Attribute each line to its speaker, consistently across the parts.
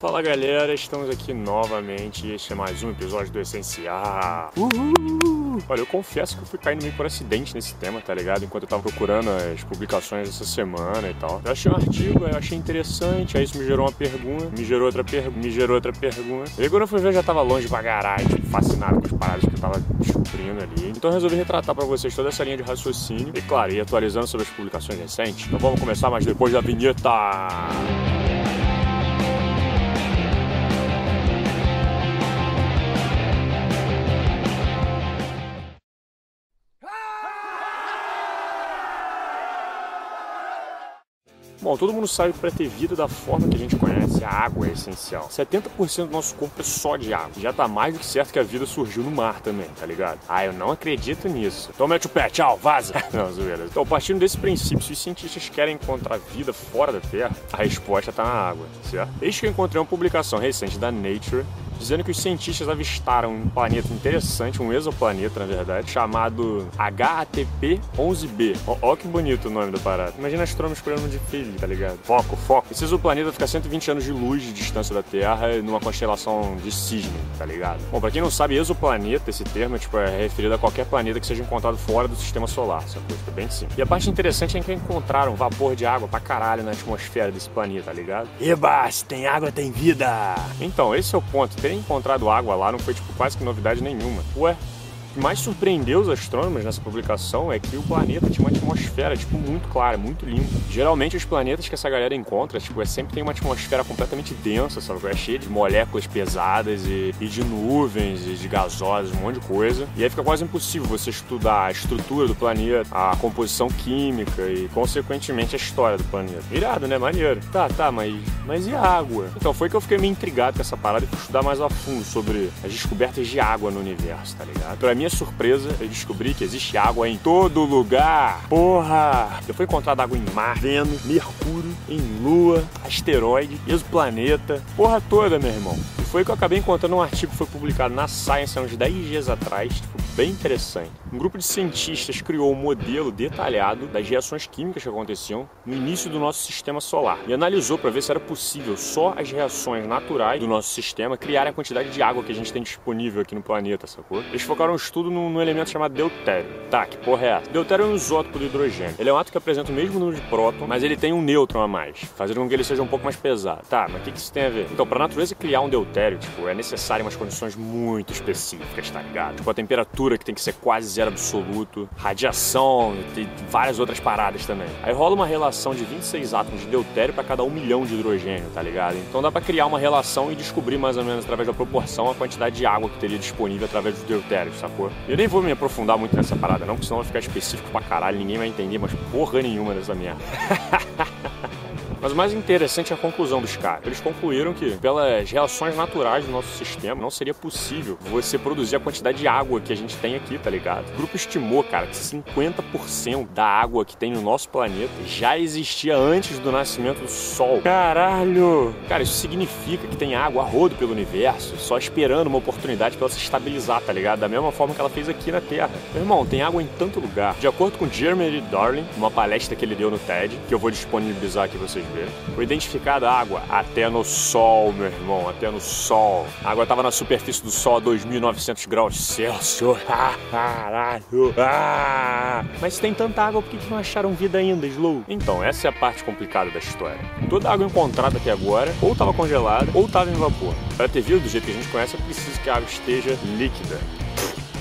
Speaker 1: Fala galera, estamos aqui novamente e este é mais um episódio do Essencial. Uhul. Olha, eu confesso que eu fui caindo meio por acidente nesse tema, tá ligado? Enquanto eu tava procurando as publicações dessa semana e tal. Eu achei um artigo, eu achei interessante, aí isso me gerou uma pergunta, me gerou outra pergunta, me gerou outra pergunta. E quando eu fui ver, eu já tava longe pra caralho, tipo, fascinado com as paradas que eu tava descobrindo ali. Então eu resolvi retratar pra vocês toda essa linha de raciocínio e, claro, ir atualizando sobre as publicações recentes. Então vamos começar, mas depois da vinheta. Bom, todo mundo sabe que para ter vida da forma que a gente conhece, a água é essencial. 70% do nosso corpo é só de água. Já tá mais do que certo que a vida surgiu no mar também, tá ligado? Ah, eu não acredito nisso. Então mete o pé, tchau, vaza. não, zoeira. Então, partindo desse princípio, se os cientistas querem encontrar vida fora da Terra, a resposta tá na água, certo? Eis que eu encontrei uma publicação recente da Nature dizendo que os cientistas avistaram um planeta interessante, um exoplaneta, na verdade, chamado HATP-11b. Ó, que bonito o nome da parada. Imagina astrônomos escolhendo de filho, tá ligado? Foco, foco. Esse exoplaneta fica a 120 anos de luz de distância da Terra numa constelação de Cisne, tá ligado? Bom, pra quem não sabe, exoplaneta, esse termo, tipo, é referido a qualquer planeta que seja encontrado fora do sistema solar, essa coisa, fica bem simples. E a parte interessante é que encontraram vapor de água pra caralho na atmosfera desse planeta, tá ligado? Eba, se tem água, tem vida! Então, esse é o ponto ter encontrado água lá não foi tipo quase que novidade nenhuma. Ué, que mais surpreendeu os astrônomos nessa publicação é que o planeta tinha uma atmosfera, tipo, muito clara, muito limpa. Geralmente os planetas que essa galera encontra, tipo, é sempre tem uma atmosfera completamente densa, sabe? É cheia de moléculas pesadas e, e de nuvens e de gasosas, um monte de coisa. E aí fica quase impossível você estudar a estrutura do planeta, a composição química e, consequentemente, a história do planeta. Irado, né? Maneiro. Tá, tá, mas, mas e a água? Então foi que eu fiquei meio intrigado com essa parada e fui estudar mais a fundo sobre as descobertas de água no universo, tá ligado? Pra mim minha surpresa, eu descobri que existe água em todo lugar. Porra! Já foi encontrado água em mar, Vênus, Mercúrio, em Lua, asteroide, exoplaneta, porra toda, meu irmão. E foi que eu acabei encontrando um artigo que foi publicado na Science há uns 10 dias atrás, tipo, bem interessante. Um grupo de cientistas criou um modelo detalhado das reações químicas que aconteciam no início do nosso sistema solar e analisou para ver se era possível só as reações naturais do nosso sistema criarem a quantidade de água que a gente tem disponível aqui no planeta, sacou? Eles focaram um estudo num, num elemento chamado deutério. Tá, que porra é essa? Deutério é um isótopo do hidrogênio. Ele é um átomo que apresenta o mesmo número de prótons, mas ele tem um nêutron a mais, fazendo com que ele seja um pouco mais pesado. Tá, mas o que, que isso tem a ver? Então, para a natureza criar um deutério, tipo, é necessário umas condições muito específicas, tá ligado? Tipo, a temperatura que tem que ser quase zero absoluto, radiação, tem várias outras paradas também. Aí rola uma relação de 26 átomos de deutério para cada um milhão de hidrogênio, tá ligado? Então dá para criar uma relação e descobrir mais ou menos através da proporção a quantidade de água que teria disponível através dos deutérios, sacou? Eu nem vou me aprofundar muito nessa parada não, porque senão vai ficar específico pra caralho, ninguém vai entender, mas porra nenhuma dessa merda. Mas o mais interessante é a conclusão dos caras. Eles concluíram que, pelas reações naturais do nosso sistema, não seria possível você produzir a quantidade de água que a gente tem aqui, tá ligado? O grupo estimou, cara, que 50% da água que tem no nosso planeta já existia antes do nascimento do Sol. Caralho! Cara, isso significa que tem água a rodo pelo universo, só esperando uma oportunidade para ela se estabilizar, tá ligado? Da mesma forma que ela fez aqui na Terra. Meu irmão, tem água em tanto lugar. De acordo com Jeremy Darling, uma palestra que ele deu no TED, que eu vou disponibilizar aqui pra vocês ver. Foi identificada água até no Sol, meu irmão, até no Sol. A água estava na superfície do Sol a 2.900 graus Celsius. Ah, caralho. Ah. Mas se tem tanta água, por que não acharam vida ainda, Slow? Então, essa é a parte complicada da história. Toda a água encontrada até agora ou estava congelada ou estava em vapor. Para ter vida do jeito que a gente conhece, é preciso que a água esteja líquida.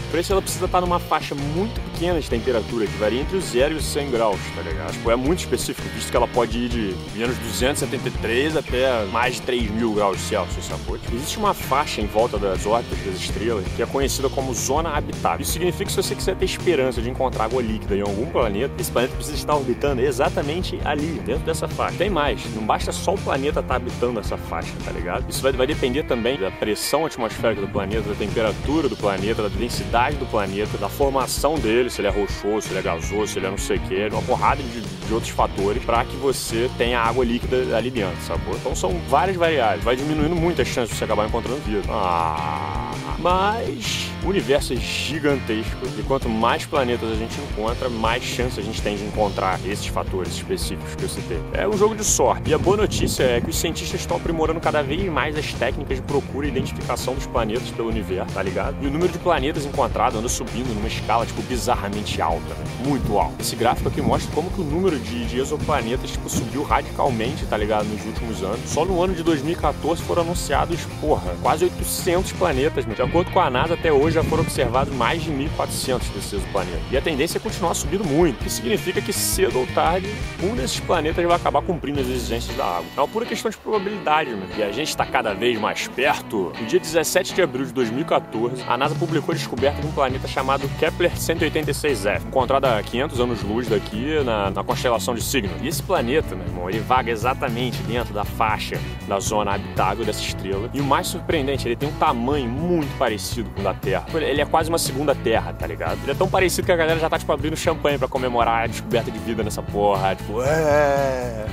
Speaker 1: Por isso ela precisa estar numa faixa muito pequena temperatura, que varia entre os 0 e os 100 graus, tá ligado? Tipo, é muito específico, visto que ela pode ir de menos 273 até mais de 3 mil graus Celsius, sacou? Tipo, existe uma faixa em volta das órbitas das estrelas que é conhecida como zona habitável. Isso significa que se você quiser ter esperança de encontrar água líquida em algum planeta, esse planeta precisa estar orbitando exatamente ali, dentro dessa faixa. Tem mais, não basta só o planeta estar habitando essa faixa, tá ligado? Isso vai, vai depender também da pressão atmosférica do planeta, da temperatura do planeta, da densidade do planeta, da formação dele, se ele é rochoso, se ele é gasoso, se ele é não sei o que, uma porrada de, de outros fatores para que você tenha água líquida ali dentro, sacou? Então são várias variáveis, vai diminuindo muito a chance de você acabar encontrando vida. Ah Mas o universo é gigantesco e quanto mais planetas a gente encontra, mais chance a gente tem de encontrar esses fatores específicos que eu citei. É um jogo de sorte. E a boa notícia é que os cientistas estão aprimorando cada vez mais as técnicas de procura e identificação dos planetas pelo universo, tá ligado? E o número de planetas encontrados anda subindo numa escala, tipo, bizarramente alta, né? muito alta. Esse gráfico aqui mostra como que o número de, de exoplanetas, tipo, subiu radicalmente, tá ligado, nos últimos anos. Só no ano de 2014 foram anunciados, porra, quase 800 planetas. De acordo com a NASA, até hoje já foram observados mais de 1.400 desses exoplanetas. E a tendência é continuar subindo muito, que significa que cedo ou tarde, um desses planetas vai acabar cumprindo as exigências da água. É uma pura questão de probabilidade, mano. E a gente está cada vez mais perto. No dia 17 de abril de 2014, a NASA publicou a descoberta de um planeta chamado Kepler 186f, encontrado a 500 anos-luz daqui na, na constelação de Cygnus. E esse planeta, meu irmão, ele vaga exatamente dentro da faixa da zona habitável dessa estrela. E o mais surpreendente, ele tem um tamanho muito parecido com o da Terra. Ele é quase uma segunda Terra, tá ligado? Ele é tão parecido que a galera já tá, tipo, abrindo champanhe para comemorar a descoberta de vida nessa porra. Tipo, é.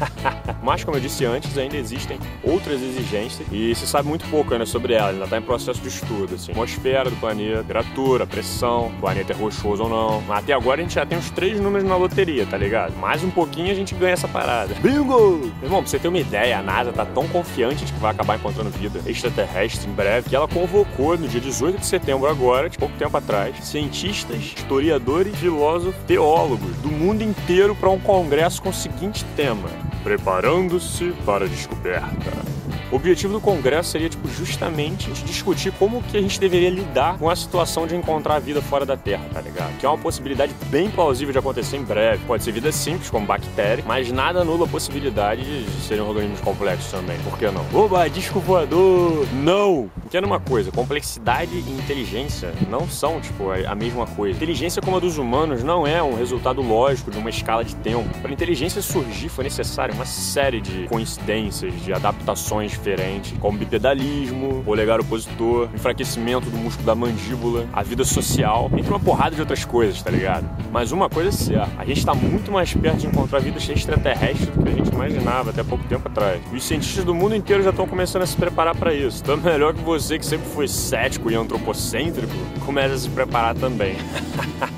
Speaker 1: Mas, como eu disse antes, ainda existem outras exigências e se sabe muito pouco ainda sobre ela. Ainda está em processo de estudo. Assim. Atmosfera do planeta, temperatura, pressão, o planeta é rochoso ou não. Até agora a gente já tem uns três números na loteria, tá ligado? Mais um pouquinho a gente ganha essa parada. Bingo! Irmão, pra você ter uma ideia, a NASA tá tão confiante de que vai acabar encontrando vida extraterrestre em breve que ela convocou no dia 18 de setembro agora, de pouco tempo atrás, cientistas, historiadores, filósofos, teólogos do mundo inteiro para um congresso com o seguinte tema: Preparando-se para a descoberta. O objetivo do congresso seria tipo justamente discutir como que a gente deveria lidar com a situação de encontrar vida fora da Terra, tá ligado? Que é uma possibilidade bem plausível de acontecer em breve. Pode ser vida simples, como bactéria, mas nada anula a possibilidade de serem organismos complexos também. Por que não? Oba, disco voador! Não! Entenda uma coisa, complexidade e inteligência não são, tipo, a mesma coisa. Inteligência como a dos humanos não é um resultado lógico de uma escala de tempo. Para inteligência surgir foi necessário uma série de coincidências, de adaptações diferente, como bipedalismo, polegar opositor, enfraquecimento do músculo da mandíbula, a vida social, entre uma porrada de outras coisas, tá ligado? Mas uma coisa é certa, a gente está muito mais perto de encontrar vida extraterrestre do que a gente imaginava até pouco tempo atrás. E os cientistas do mundo inteiro já estão começando a se preparar para isso. Então, melhor que você, que sempre foi cético e antropocêntrico, comece a se preparar também.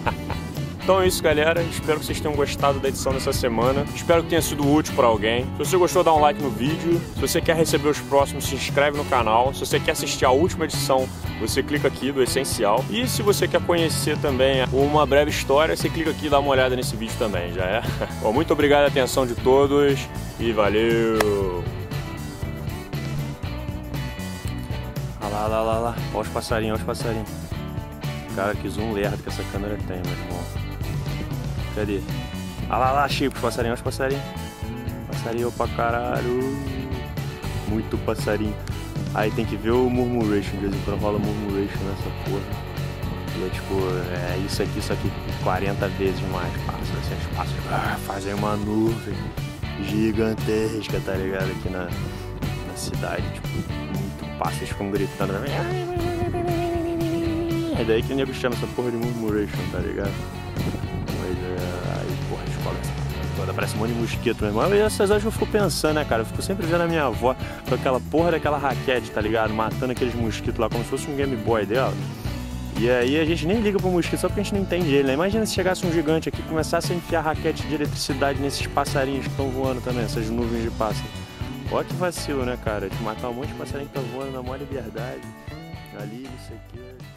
Speaker 1: Então é isso, galera. Espero que vocês tenham gostado da edição dessa semana. Espero que tenha sido útil para alguém. Se você gostou, dá um like no vídeo. Se você quer receber os próximos, se inscreve no canal. Se você quer assistir a última edição, você clica aqui do Essencial. E se você quer conhecer também uma breve história, você clica aqui e dá uma olhada nesse vídeo também, já é? Bom, muito obrigado a atenção de todos e valeu! Olha lá, lá, lá, lá. Olha os passarinhos, olha os passarinhos. Cara, que zoom lerdo que essa câmera tem, meu irmão. Cadê? Ah lá, lá, achei os passarinhos, os passarinhos. Passarinho pra caralho. Muito passarinho. Aí tem que ver o murmuration, de vez em quando rola murmuration nessa porra. E é tipo, é isso aqui, isso aqui 40 vezes mais. Passa assim, os passos. Ah, uma nuvem gigantesca, tá ligado? Aqui na, na cidade, tipo, muito pássaros ficam gritando. É daí que o nego chama essa porra de murmuration, tá ligado? Aí, porra, a escola toda parece um monte de mosquito mesmo. Mas essas horas eu fico pensando, né, cara? Eu fico sempre vendo a minha avó com aquela porra daquela raquete, tá ligado? Matando aqueles mosquitos lá como se fosse um Game Boy dela. E aí a gente nem liga pro mosquito só porque a gente não entende ele, né? Imagina se chegasse um gigante aqui e começasse a enfiar raquete de eletricidade nesses passarinhos que estão voando também, essas nuvens de pássaro. Olha que vacilo, né, cara? De matar um monte de passarinho que tá voando na maior liberdade. Ali, não sei o quê.